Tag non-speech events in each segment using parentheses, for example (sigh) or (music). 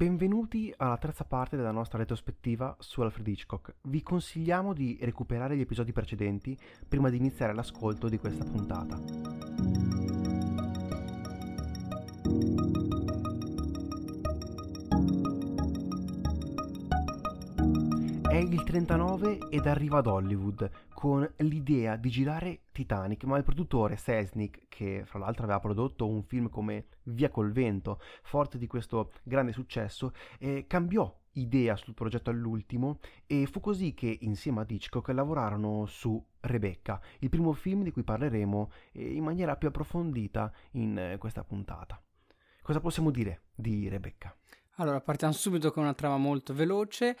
Benvenuti alla terza parte della nostra retrospettiva su Alfred Hitchcock. Vi consigliamo di recuperare gli episodi precedenti prima di iniziare l'ascolto di questa puntata. Il 39 ed arriva ad Hollywood con l'idea di girare Titanic, ma il produttore Sesnick, che fra l'altro aveva prodotto un film come Via col vento, forte di questo grande successo, eh, cambiò idea sul progetto all'ultimo e fu così che insieme ad Hitchcock lavorarono su Rebecca, il primo film di cui parleremo eh, in maniera più approfondita in eh, questa puntata. Cosa possiamo dire di Rebecca? Allora, partiamo subito con una trama molto veloce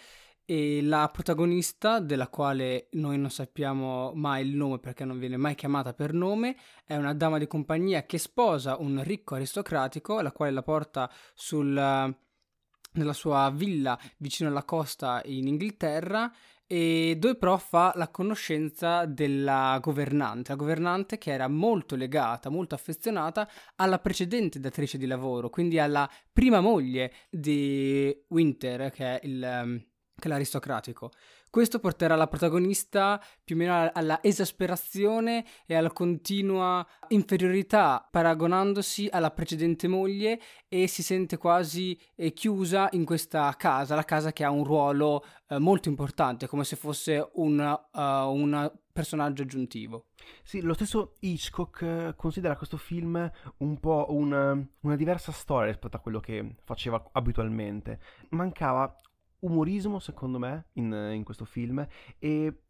e la protagonista, della quale noi non sappiamo mai il nome perché non viene mai chiamata per nome, è una dama di compagnia che sposa un ricco aristocratico, la quale la porta sul, nella sua villa vicino alla costa in Inghilterra e dove però fa la conoscenza della governante, la governante che era molto legata, molto affezionata alla precedente datrice di lavoro, quindi alla prima moglie di Winter, che è il che l'aristocratico. Questo porterà la protagonista più o meno alla esasperazione e alla continua inferiorità, paragonandosi alla precedente moglie e si sente quasi eh, chiusa in questa casa, la casa che ha un ruolo eh, molto importante, come se fosse un, uh, personaggio aggiuntivo. Sì, lo stesso Hitchcock eh, considera questo film un po' una, una diversa storia rispetto a quello che faceva abitualmente. Mancava umorismo, secondo me, in, in questo film. E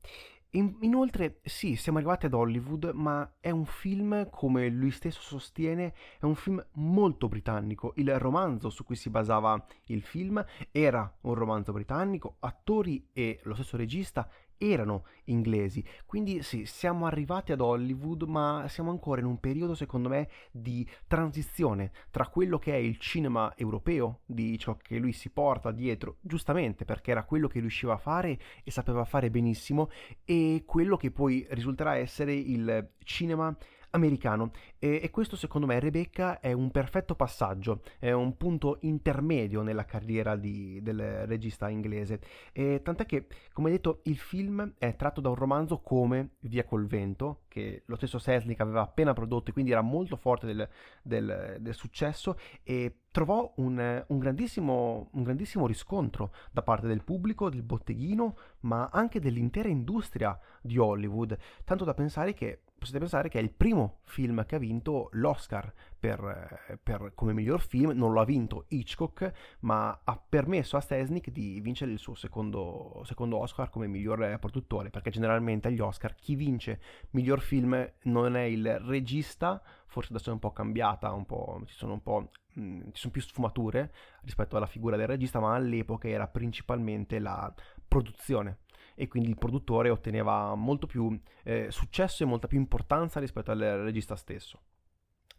in, inoltre, sì, siamo arrivati ad Hollywood, ma è un film, come lui stesso sostiene, è un film molto britannico. Il romanzo su cui si basava il film era un romanzo britannico, attori e lo stesso regista erano inglesi. Quindi sì, siamo arrivati ad Hollywood, ma siamo ancora in un periodo, secondo me, di transizione tra quello che è il cinema europeo, di ciò che lui si porta dietro, giustamente perché era quello che riusciva a fare e sapeva fare benissimo, e quello che poi risulterà essere il cinema americano. E, e, questo secondo me Rebecca è un perfetto passaggio, è un punto intermedio nella carriera di, del regista inglese, e, tant'è che come detto il film è tratto da un romanzo come Via col vento, che lo stesso Selznick aveva appena prodotto e quindi era molto forte del, del, del successo e trovò un, un, grandissimo, un, grandissimo, riscontro da parte del pubblico, del botteghino, ma anche dell'intera industria di Hollywood, tanto da pensare che potete pensare che è il primo film che ha vinto l'Oscar per, per, come miglior film, non lo ha vinto Hitchcock, ma ha permesso a Stesnick di vincere il suo secondo, secondo Oscar come miglior produttore, perché generalmente agli Oscar chi vince miglior film non è il regista, forse adesso è un po' cambiata, un po', ci sono un po' mh, ci sono più sfumature rispetto alla figura del regista, ma all'epoca era principalmente la produzione e quindi il produttore otteneva molto più eh, successo e molta più importanza rispetto al regista stesso.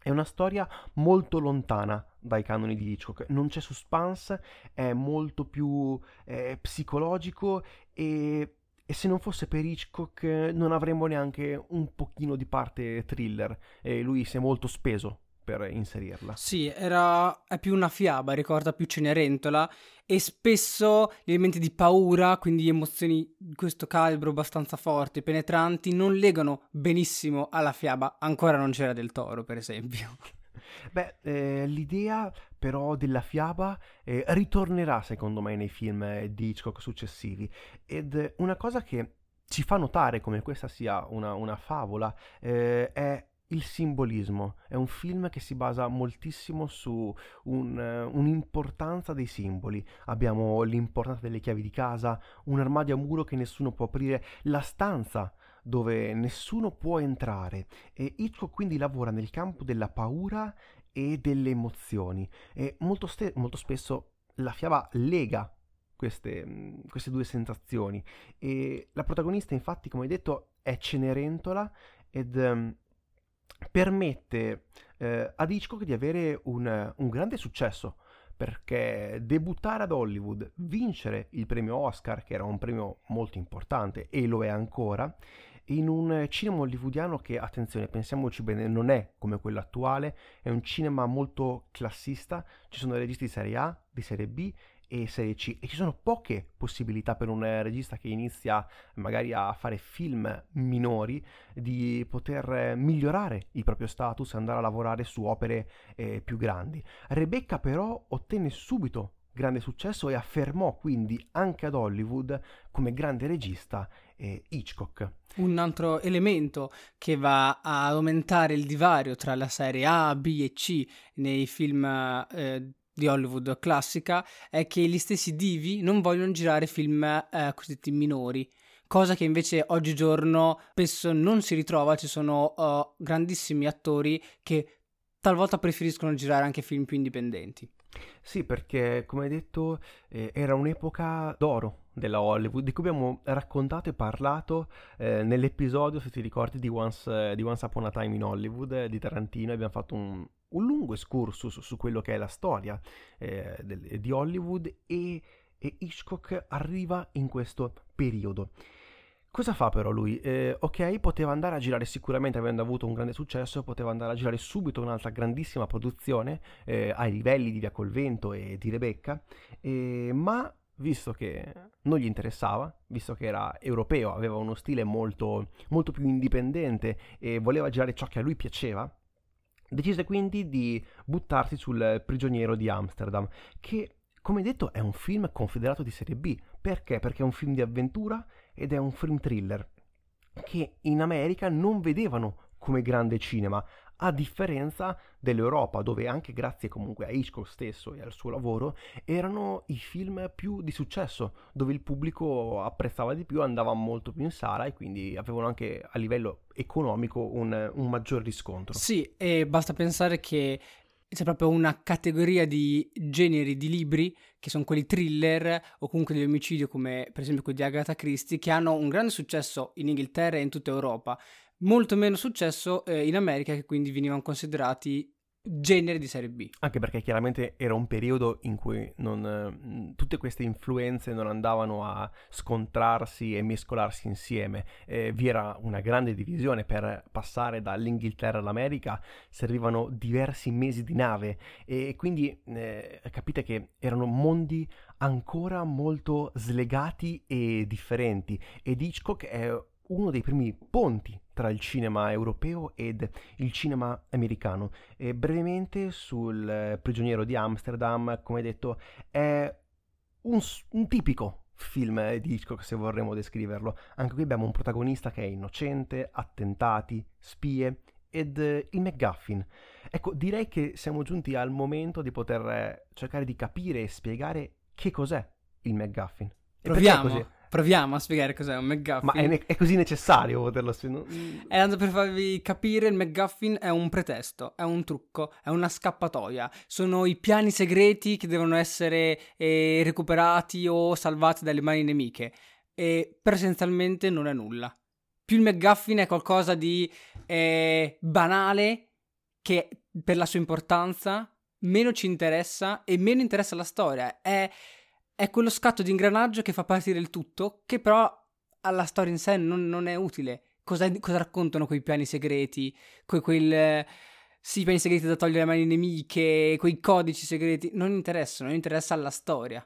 È una storia molto lontana dai canoni di Hitchcock, non c'è suspense, è molto più eh, psicologico e, e, se non fosse per Hitchcock non avremmo neanche un pochino di parte thriller e lui si è molto speso per inserirla. Sì, era, è più una fiaba, ricorda più Cenerentola e spesso gli elementi di paura, quindi emozioni di questo calibro abbastanza forti, penetranti, non legano benissimo alla fiaba. Ancora non c'era del toro, per esempio. (laughs) Beh, eh, l'idea però della fiaba eh, ritornerà secondo me nei film eh, di Hitchcock successivi ed una cosa che ci fa notare come questa sia una, una favola eh, è il simbolismo. È un film che si basa moltissimo su un, uh, un'importanza dei simboli. Abbiamo l'importanza delle chiavi di casa, un armadio a muro che nessuno può aprire, la stanza dove nessuno può entrare. E Hitchcock quindi lavora nel campo della paura e delle emozioni. E molto, ste- molto spesso la fiaba lega queste, queste, due sensazioni. E la protagonista, infatti, come hai detto, è Cenerentola ed um, permette eh, ad Hitchcock di avere un, un grande successo perché debuttare ad Hollywood, vincere il premio Oscar, che era un premio molto importante e lo è ancora, in un cinema hollywoodiano che, attenzione, pensiamoci bene, non è come quello attuale, è un cinema molto classista, ci sono registi di serie A, di serie B e serie C e ci sono poche possibilità per un regista che inizia magari a fare film minori di poter migliorare il proprio status e andare a lavorare su opere eh, più grandi. Rebecca però ottenne subito grande successo e affermò quindi anche ad Hollywood come grande regista eh, Hitchcock. Un altro elemento che va a aumentare il divario tra la serie A, B e C nei film eh, di Hollywood classica è che gli stessi divi non vogliono girare film eh, cosiddetti minori cosa che invece oggigiorno spesso non si ritrova, ci sono uh, grandissimi attori che talvolta preferiscono girare anche film più indipendenti. Sì, perché come hai detto eh, era un'epoca d'oro della Hollywood di cui abbiamo raccontato e parlato eh, nell'episodio, se ti ricordi, di Once, di Once, Upon a Time in Hollywood eh, di Tarantino. Abbiamo fatto un, un lungo excursus su, quello che è la storia eh, del, di Hollywood e, e Hitchcock arriva in questo periodo. Cosa fa però lui? Eh, ok, poteva andare a girare sicuramente avendo avuto un grande successo, poteva andare a girare subito un'altra grandissima produzione eh, ai livelli di Via col Vento e di Rebecca, ma visto che non gli interessava, visto che era europeo, aveva uno stile molto, molto più indipendente e voleva girare ciò che a lui piaceva, decise quindi di buttarsi sul prigioniero di Amsterdam, che come detto è un film considerato di serie B. Perché? Perché è un film di avventura ed è un film thriller che in America non vedevano come grande cinema, a differenza dell'Europa, dove anche grazie comunque a Hitchcock stesso e al suo lavoro erano i film più di successo, dove il pubblico apprezzava di più, andava molto più in sala e quindi avevano anche a livello economico un, un maggior riscontro. Sì, e basta pensare che c'è proprio una categoria di generi di libri che sono quelli thriller o comunque di omicidio come per esempio quelli di Agatha Christie che hanno un grande successo in Inghilterra e in tutta Europa molto meno successo eh, in America che quindi venivano considerati genere di serie B. Anche perché chiaramente era un periodo in cui non, eh, tutte queste influenze non andavano a scontrarsi e mescolarsi insieme. Eh, vi era una grande divisione per passare dall'Inghilterra all'America, servivano diversi mesi di nave e quindi eh, capite che erano mondi ancora molto slegati e differenti ed Hitchcock è uno dei primi ponti tra il cinema europeo ed il cinema americano. E brevemente sul eh, Prigioniero di Amsterdam, come detto, è un, un tipico film di Hitchcock se vorremmo descriverlo. Anche qui abbiamo un protagonista che è innocente, attentati, spie ed eh, il McGuffin. Ecco, direi che siamo giunti al momento di poter eh, cercare di capire e spiegare che cos'è il McGuffin. E Proviamo. Proviamo a spiegare cos'è un McGuffin. Ma è, ne- è così necessario poterlo spiegare? È tanto per farvi capire, il McGuffin è un pretesto, è un trucco, è una scappatoia. Sono i piani segreti che devono essere eh, recuperati o salvati dalle mani nemiche. E essenzialmente non è nulla. Più il McGuffin è qualcosa di eh, banale che per la sua importanza meno ci interessa e meno interessa la storia. È è quello scatto di ingranaggio che fa partire il tutto, che però alla storia in sé non, non è utile. Cosa, cosa, raccontano quei piani segreti? Que, quel, sì, piani segreti da togliere le mani nemiche, quei codici segreti. Non interessano, non interessa alla storia.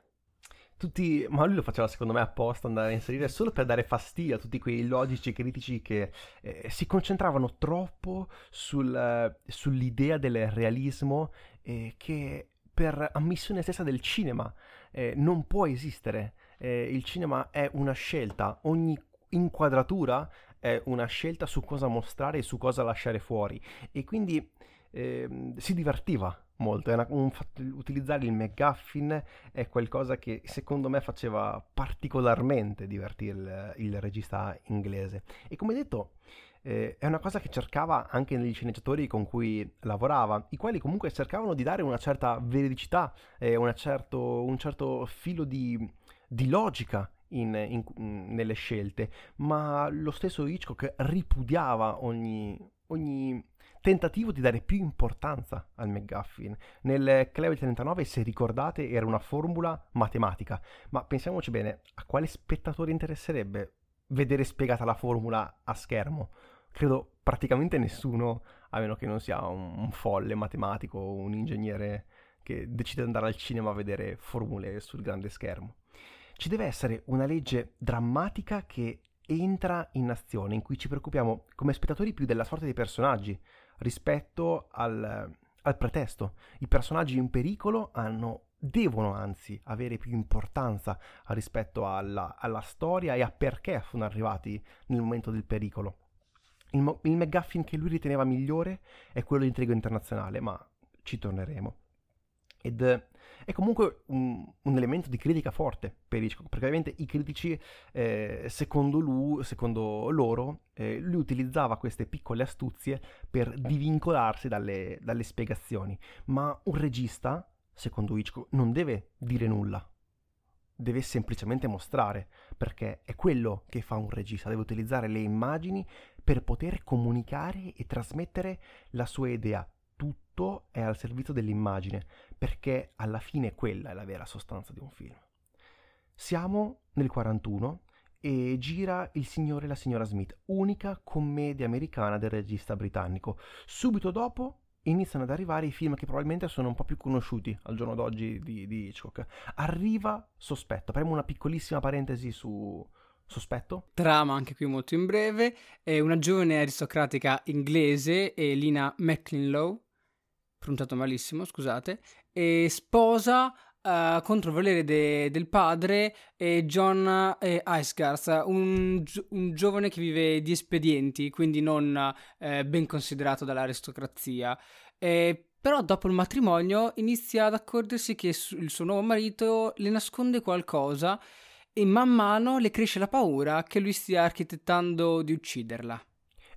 Tutti, ma lui lo faceva secondo me apposta andare a inserire solo per dare fastidio a tutti quei logici critici che eh, si concentravano troppo sul, sull'idea del realismo eh, che per ammissione stessa del cinema eh, non può esistere. Eh, il cinema è una scelta, ogni inquadratura è una scelta su cosa mostrare e su cosa lasciare fuori. E quindi eh, si divertiva molto. Una, un, utilizzare il McGuffin è qualcosa che secondo me faceva particolarmente divertire il, il regista inglese. E come detto, eh, è una cosa che cercava anche negli sceneggiatori con cui lavorava, i quali comunque cercavano di dare una certa veridicità, eh, certo, un certo filo di, di logica in, in, nelle scelte, ma lo stesso Hitchcock ripudiava ogni, ogni tentativo di dare più importanza al McGuffin. Nel Clever 39, se ricordate, era una formula matematica, ma pensiamoci bene, a quale spettatore interesserebbe vedere spiegata la formula a schermo. Credo praticamente nessuno, a meno che non sia un, un folle matematico o un ingegnere che decide di andare al cinema a vedere formule sul grande schermo. Ci deve essere una legge drammatica che entra in azione, in cui ci preoccupiamo come spettatori più della sorte dei personaggi rispetto al, al pretesto. I personaggi in pericolo hanno devono anzi avere più importanza rispetto alla, alla, storia e a perché sono arrivati nel momento del pericolo. Il, il McGuffin che lui riteneva migliore è quello di intrigo internazionale, ma ci torneremo. Ed è comunque un, un, elemento di critica forte per Hitchcock, perché ovviamente i critici, eh, secondo, lui, secondo loro, eh, lui utilizzava queste piccole astuzie per divincolarsi dalle, dalle spiegazioni, ma un regista, secondo Hitchcock, non deve dire nulla, deve semplicemente mostrare, perché è quello che fa un regista, deve utilizzare le immagini per poter comunicare e trasmettere la sua idea tutto è al servizio dell'immagine, perché alla fine quella è la vera sostanza di un film. Siamo nel 41 e gira Il signore e la signora Smith, unica commedia americana del regista britannico. Subito dopo iniziano ad arrivare i film che probabilmente sono un po' più conosciuti al giorno d'oggi di, di Hitchcock. Arriva Sospetto, apriamo una piccolissima parentesi su, Sospetto? Trama anche qui molto in breve. È una giovane aristocratica inglese, Lina McClinlow, pronunciato malissimo, scusate, e sposa uh, contro il volere de- del padre eh, John eh, Icegarth, un, gi- un, giovane che vive di espedienti, quindi non eh, ben considerato dall'aristocrazia. però dopo il matrimonio inizia ad accorgersi che su- il suo nuovo marito le nasconde qualcosa e man mano le cresce la paura che lui stia architettando di ucciderla.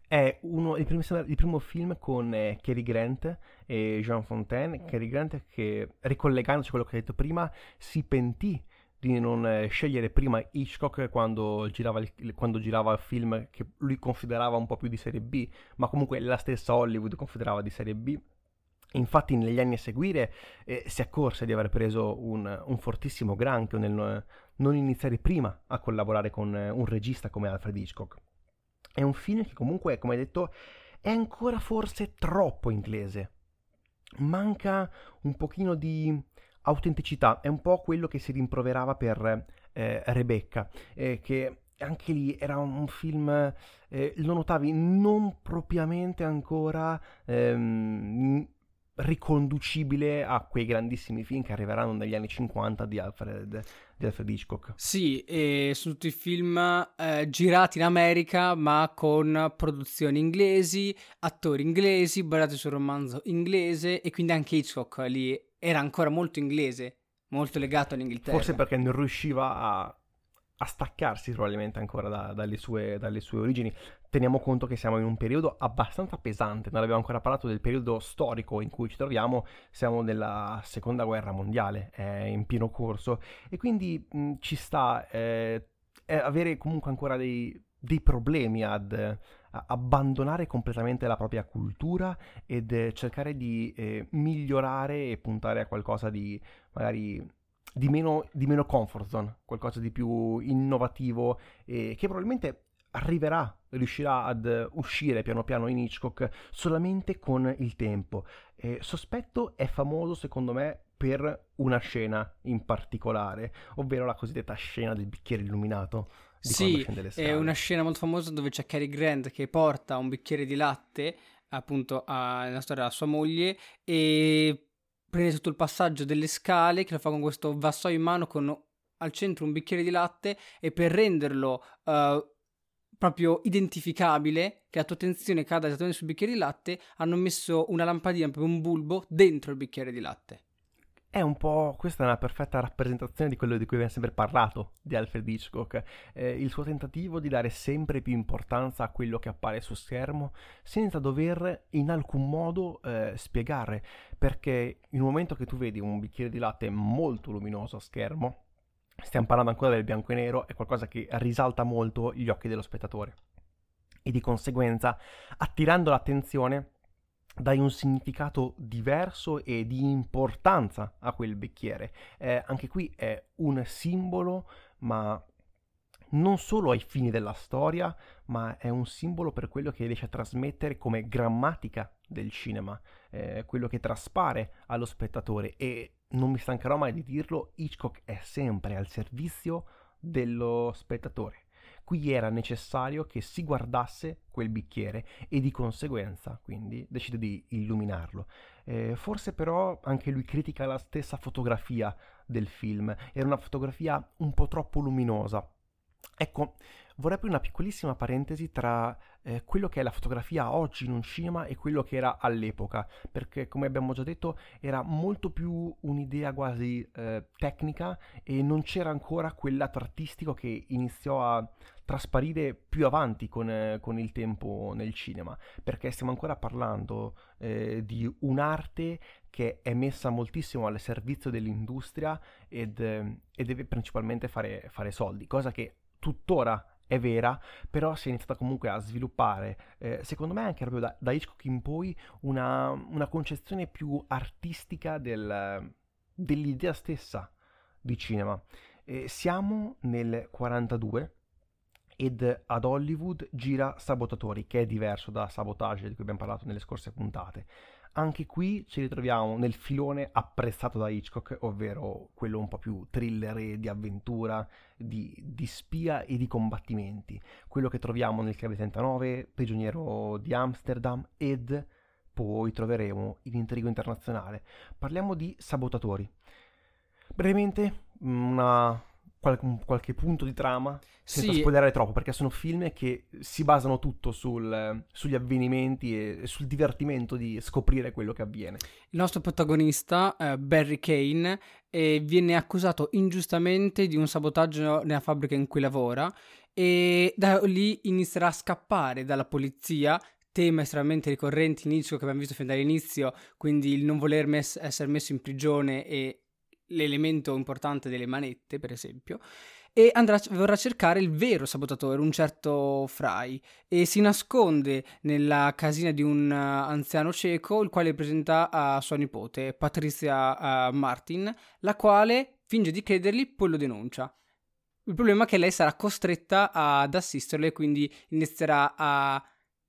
È uno, il, primo, il primo film con eh, Cary Grant e Jean Fontaine. Cary Grant che, ricollegandosi a quello che hai detto prima, si pentì di non eh, scegliere prima Hitchcock quando girava, il, quando girava il film che lui considerava un po' più di serie B, ma comunque la stessa Hollywood considerava di serie B. Infatti negli anni a seguire eh, si accorse di aver preso un, un fortissimo granchio nel non iniziare prima a collaborare con eh, un regista come Alfred Hitchcock. È un film che comunque, come hai detto, è ancora forse troppo inglese. Manca un pochino di autenticità, è un po' quello che si rimproverava per eh, Rebecca, eh, che anche lì era un film, eh, lo notavi, non propriamente ancora ehm, riconducibile a quei grandissimi film che arriveranno negli anni 50 di Alfred, di Alfred Hitchcock. Sì, e sono tutti film eh, girati in America ma con produzioni inglesi, attori inglesi, basati sul romanzo inglese e quindi anche Hitchcock lì era ancora molto inglese, molto legato all'Inghilterra. Forse perché non riusciva a a staccarsi probabilmente ancora da, dalle, sue, dalle, sue, origini. Teniamo conto che siamo in un periodo abbastanza pesante, non abbiamo ancora parlato del periodo storico in cui ci troviamo, siamo nella seconda guerra mondiale, è in pieno corso e quindi mh, ci sta eh, avere comunque ancora dei, dei problemi ad a abbandonare completamente la propria cultura ed cercare di eh, migliorare e puntare a qualcosa di magari di meno, di meno comfort zone, qualcosa di più innovativo e che probabilmente arriverà, riuscirà ad uscire piano piano in Hitchcock solamente con il tempo. Eh, Sospetto è famoso secondo me per una scena in particolare, ovvero la cosiddetta scena del bicchiere illuminato. sì, è una scena molto famosa dove c'è Cary Grant che porta un bicchiere di latte appunto a, nella storia della sua moglie e prende tutto il passaggio delle scale che lo fa con questo vassoio in mano con al centro un bicchiere di latte e per renderlo uh, proprio identificabile che la tua attenzione cada esattamente sul bicchiere di latte hanno messo una lampadina proprio un bulbo dentro il bicchiere di latte. È un po', questa è una perfetta rappresentazione di quello di cui abbiamo sempre parlato di Alfred Hitchcock, eh, il suo tentativo di dare sempre più importanza a quello che appare su schermo senza dover in alcun modo eh, spiegare, perché in un momento che tu vedi un bicchiere di latte molto luminoso a schermo, stiamo parlando ancora del bianco e nero, è qualcosa che risalta molto gli occhi dello spettatore e di conseguenza attirando l'attenzione dai un significato diverso e di importanza a quel bicchiere. Eh, anche qui è un simbolo, ma non solo ai fini della storia, ma è un simbolo per quello che riesce a trasmettere come grammatica del cinema, eh, quello che traspare allo spettatore e non mi stancherò mai di dirlo, Hitchcock è sempre al servizio dello spettatore. Qui era necessario che si guardasse quel bicchiere e di conseguenza quindi decide di illuminarlo. Eh, forse però anche lui critica la stessa fotografia del film, era una fotografia un po' troppo luminosa. Ecco, vorrei aprire una piccolissima parentesi tra eh, quello che è la fotografia oggi in un cinema e quello che era all'epoca, perché come abbiamo già detto era molto più un'idea quasi eh, tecnica e non c'era ancora quel lato artistico che iniziò a trasparire più avanti con, eh, con il tempo nel cinema, perché stiamo ancora parlando eh, di un'arte che è messa moltissimo al servizio dell'industria ed, eh, e deve principalmente fare, fare soldi, cosa che tuttora è vera, però si è iniziata comunque a sviluppare, eh, secondo me anche proprio da, da Hitchcock in poi, una, una concezione più artistica del, dell'idea stessa di cinema. Eh, siamo nel 42 ed ad Hollywood gira Sabotatori, che è diverso da Sabotage di cui abbiamo parlato nelle scorse puntate. Anche qui ci ritroviamo nel filone apprezzato da Hitchcock, ovvero quello un po' più thriller di avventura, di, di spia e di combattimenti. Quello che troviamo nel Chiave 39, Prigioniero di Amsterdam ed poi troveremo in Intrigo Internazionale. Parliamo di Sabotatori. Brevemente, una qual- qualche punto di trama senza Sì. spoilerare troppo perché sono film che si basano tutto sul- sugli avvenimenti e sul divertimento di scoprire quello che avviene. Il nostro protagonista, eh, Barry Kane, eh, viene accusato ingiustamente di un sabotaggio nella fabbrica in cui lavora e da lì inizierà a scappare dalla polizia, tema estremamente ricorrente in Hitchcock che abbiamo visto fin dall'inizio, quindi il non voler mess- essere messo in prigione e l'elemento importante delle manette, per esempio. E andrà, vorrà cercare il vero sabotatore, un certo Fry, e si nasconde nella casina di un eh, anziano cieco, il quale presenta a sua nipote, Patricia eh, Martin, la quale finge di credergli, poi lo denuncia. Il problema è che lei sarà costretta ad assisterlo e quindi inizierà a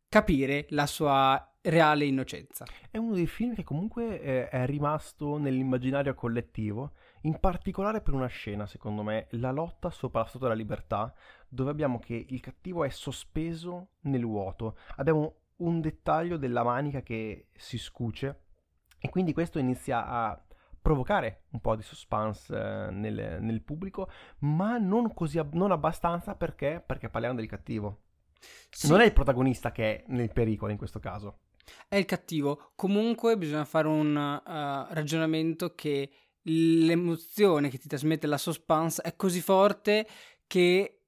capire la sua reale innocenza. È uno dei film che comunque eh, è rimasto nell'immaginario collettivo, in particolare per una scena, secondo me, la lotta sopra la Statua della Libertà, dove abbiamo che il cattivo è sospeso nel vuoto. Abbiamo un dettaglio della manica che si scuce e quindi questo inizia a provocare un po' di suspense eh, nel, nel pubblico, ma non così non abbastanza perché, perché parliamo del cattivo. Sì. Non è il protagonista che è nel pericolo in questo caso. È il cattivo. Comunque bisogna fare un uh, ragionamento che l'emozione che ti trasmette la suspense è così forte che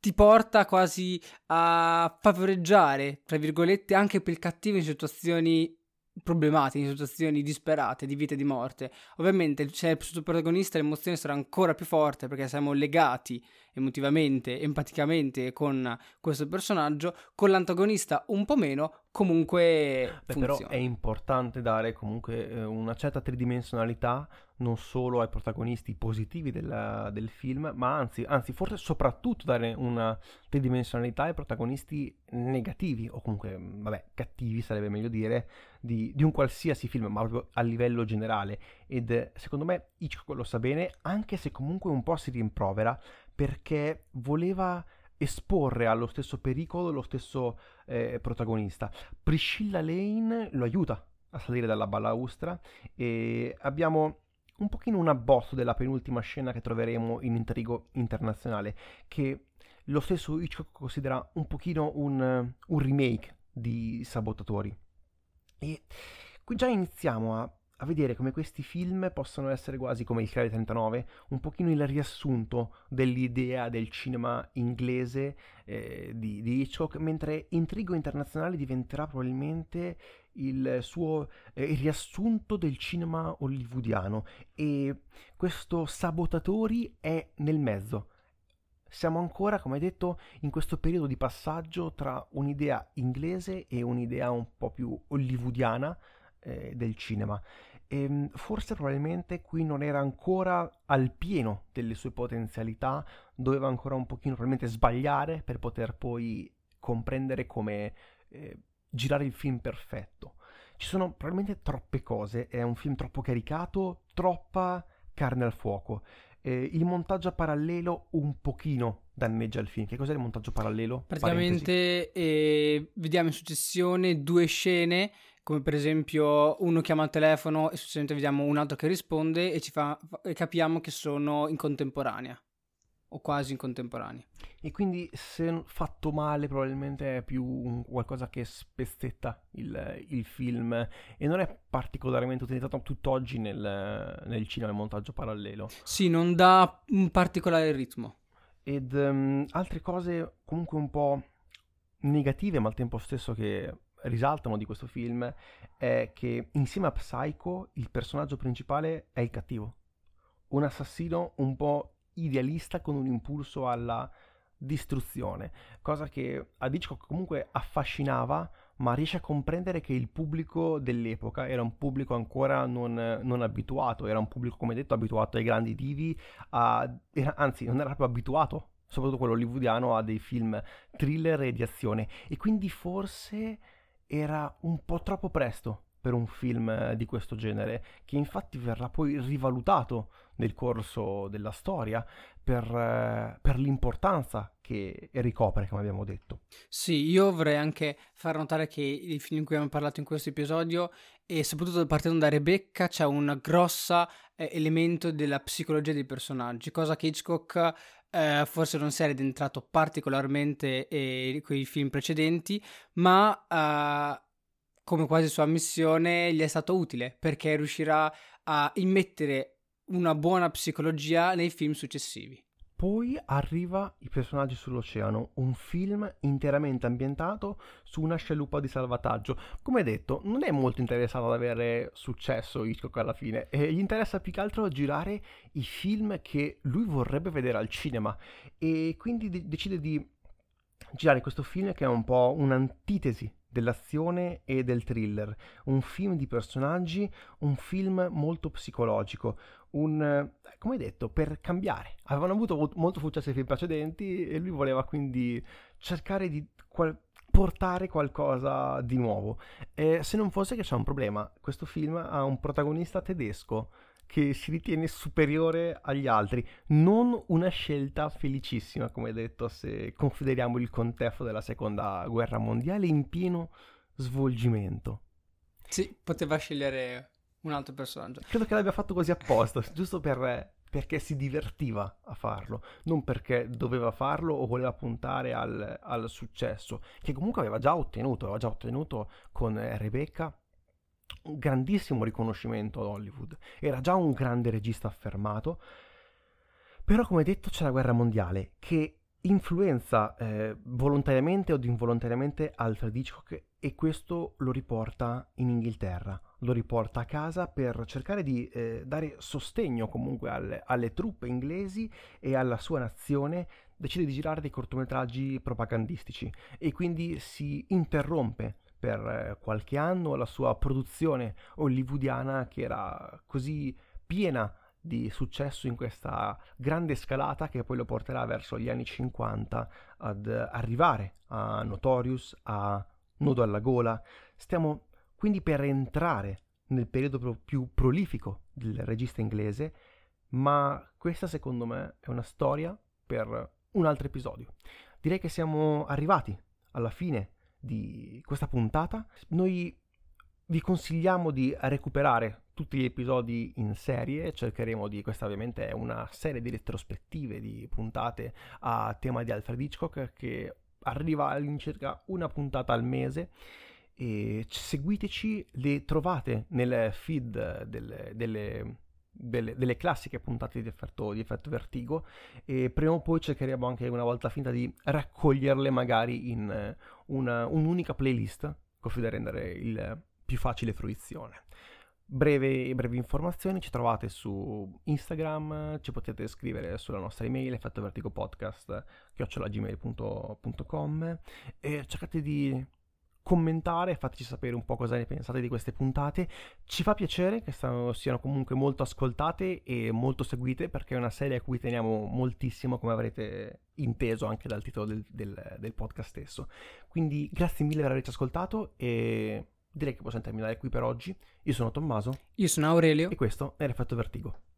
ti porta quasi a favoreggiare, tra virgolette, anche per il cattivo in situazioni problematiche, in situazioni disperate di vita e di morte. Ovviamente c'è il suo protagonista, l'emozione sarà ancora più forte perché siamo legati emotivamente, empaticamente con questo personaggio, con l'antagonista un po' meno, comunque Beh, però è importante dare comunque eh, una certa tridimensionalità non solo ai protagonisti positivi della- del film, ma anzi, anzi, forse soprattutto dare una tridimensionalità ai protagonisti negativi, o comunque, vabbè, cattivi sarebbe meglio dire, di, di un qualsiasi film, ma proprio a livello generale. Ed eh, secondo me Hitchcock lo sa bene, anche se comunque un po' si rimprovera, perché voleva esporre allo stesso pericolo lo stesso eh, protagonista. Priscilla Lane lo aiuta a salire dalla balaustra e abbiamo un pochino un abbozzo della penultima scena che troveremo in Intrigo Internazionale, che lo stesso Hitchcock considera un pochino un, un remake di Sabotatori. E qui già iniziamo a, a vedere come questi film possono essere quasi come il Chiave 39, un pochino il riassunto dell'idea del cinema inglese eh, di, di Hitchcock, mentre Intrigo Internazionale diventerà probabilmente il suo eh, il riassunto del cinema hollywoodiano e questo Sabotatori è nel mezzo. Siamo ancora, come detto, in questo periodo di passaggio tra un'idea inglese e un'idea un po' più hollywoodiana eh, del cinema. E ehm, forse probabilmente qui non era ancora al pieno delle sue potenzialità, doveva ancora un pochino probabilmente sbagliare per poter poi comprendere come eh, girare il film perfetto. Ci sono probabilmente troppe cose, è un film troppo caricato, troppa carne al fuoco. Eh, il montaggio a parallelo un pochino danneggia il film. Che cos'è il montaggio parallelo? Praticamente eh, vediamo in successione due scene, come per esempio uno chiama al telefono e successivamente vediamo un altro che risponde e, ci fa, e capiamo che sono in contemporanea o quasi in contemporanea. E quindi se fatto male probabilmente è più un, qualcosa che spezzetta il, il, film e non è particolarmente utilizzato tutt'oggi nel, nel cinema il montaggio parallelo. Sì, non dà un particolare ritmo. Ed um, altre cose comunque un po' negative ma al tempo stesso che risaltano di questo film è che insieme a Psycho il personaggio principale è il cattivo. Un assassino un po' idealista con un impulso alla distruzione, cosa che a Hitchcock comunque affascinava, ma riesce a comprendere che il pubblico dell'epoca era un pubblico ancora non, non abituato, era un pubblico, come detto, abituato ai grandi divi, a, era, anzi non era proprio abituato, soprattutto quello hollywoodiano, a dei film thriller e di azione, e quindi forse era un po' troppo presto per un film di questo genere, che infatti verrà poi rivalutato nel corso della storia per, eh, per, l'importanza che ricopre, come abbiamo detto. Sì, io vorrei anche far notare che il film di cui abbiamo parlato in questo episodio e soprattutto partendo da Rebecca c'è un grosso eh, elemento della psicologia dei personaggi, cosa che Hitchcock eh, forse non si è addentrato particolarmente eh, con i film precedenti, ma eh, come quasi sua missione, gli è stato utile perché riuscirà a immettere una buona psicologia nei film successivi. Poi arriva I personaggi sull'oceano, un film interamente ambientato su una scialuppa di salvataggio. Come detto, non è molto interessato ad avere successo Hitchcock alla fine, e gli interessa più che altro girare i film che lui vorrebbe vedere al cinema e quindi de- decide di girare questo film che è un po' un'antitesi dell'azione e del thriller, un film di personaggi, un film molto psicologico, un, come detto, per cambiare. Avevano avuto molto successo i film precedenti e lui voleva quindi cercare di qual- portare qualcosa di nuovo. E se non fosse che c'è un problema, questo film ha un protagonista tedesco che si ritiene superiore agli altri, non una scelta felicissima, come detto, se consideriamo il contesto della seconda guerra mondiale in pieno svolgimento. Sì, poteva scegliere un altro personaggio. Credo che l'abbia fatto così apposta, giusto per, perché si divertiva a farlo, non perché doveva farlo o voleva puntare al, al successo, che comunque aveva già ottenuto, aveva già ottenuto con Rebecca un grandissimo riconoscimento ad Hollywood. Era già un grande regista affermato, però come detto c'è la guerra mondiale che influenza eh, volontariamente o involontariamente Alfred Hitchcock e questo lo riporta in Inghilterra, lo riporta a casa per cercare di eh, dare sostegno comunque alle, alle truppe inglesi e alla sua nazione, decide di girare dei cortometraggi propagandistici e quindi si interrompe per eh, qualche anno la sua produzione hollywoodiana che era così piena di successo in questa grande scalata che poi lo porterà verso gli anni 50 ad arrivare a Notorious, a Nodo alla gola. Stiamo quindi per entrare nel periodo più prolifico del regista inglese, ma questa secondo me è una storia per un altro episodio. Direi che siamo arrivati alla fine di questa puntata. Noi vi consigliamo di recuperare tutti gli episodi in serie, cercheremo di, questa ovviamente è una serie di retrospettive di puntate a tema di Alfred Hitchcock che arriva all'incirca una puntata al mese e seguiteci, le trovate nel feed delle, delle delle, delle, classiche puntate di effetto, di effetto, vertigo e prima o poi cercheremo anche una volta finta di raccoglierle magari in eh, una, un'unica playlist così da rendere il più facile fruizione. Breve, brevi informazioni ci trovate su Instagram, ci potete scrivere sulla nostra email effettovertigopodcast chiocciolagmail.com e cercate di commentare, fateci sapere un po' cosa ne pensate di queste puntate. Ci fa piacere che stanno, siano comunque molto ascoltate e molto seguite perché è una serie a cui teniamo moltissimo, come avrete inteso anche dal titolo del, del, del podcast stesso. Quindi grazie mille per averci ascoltato e direi che possiamo terminare qui per oggi. Io sono Tommaso. Io sono Aurelio. E questo è l'effetto Vertigo.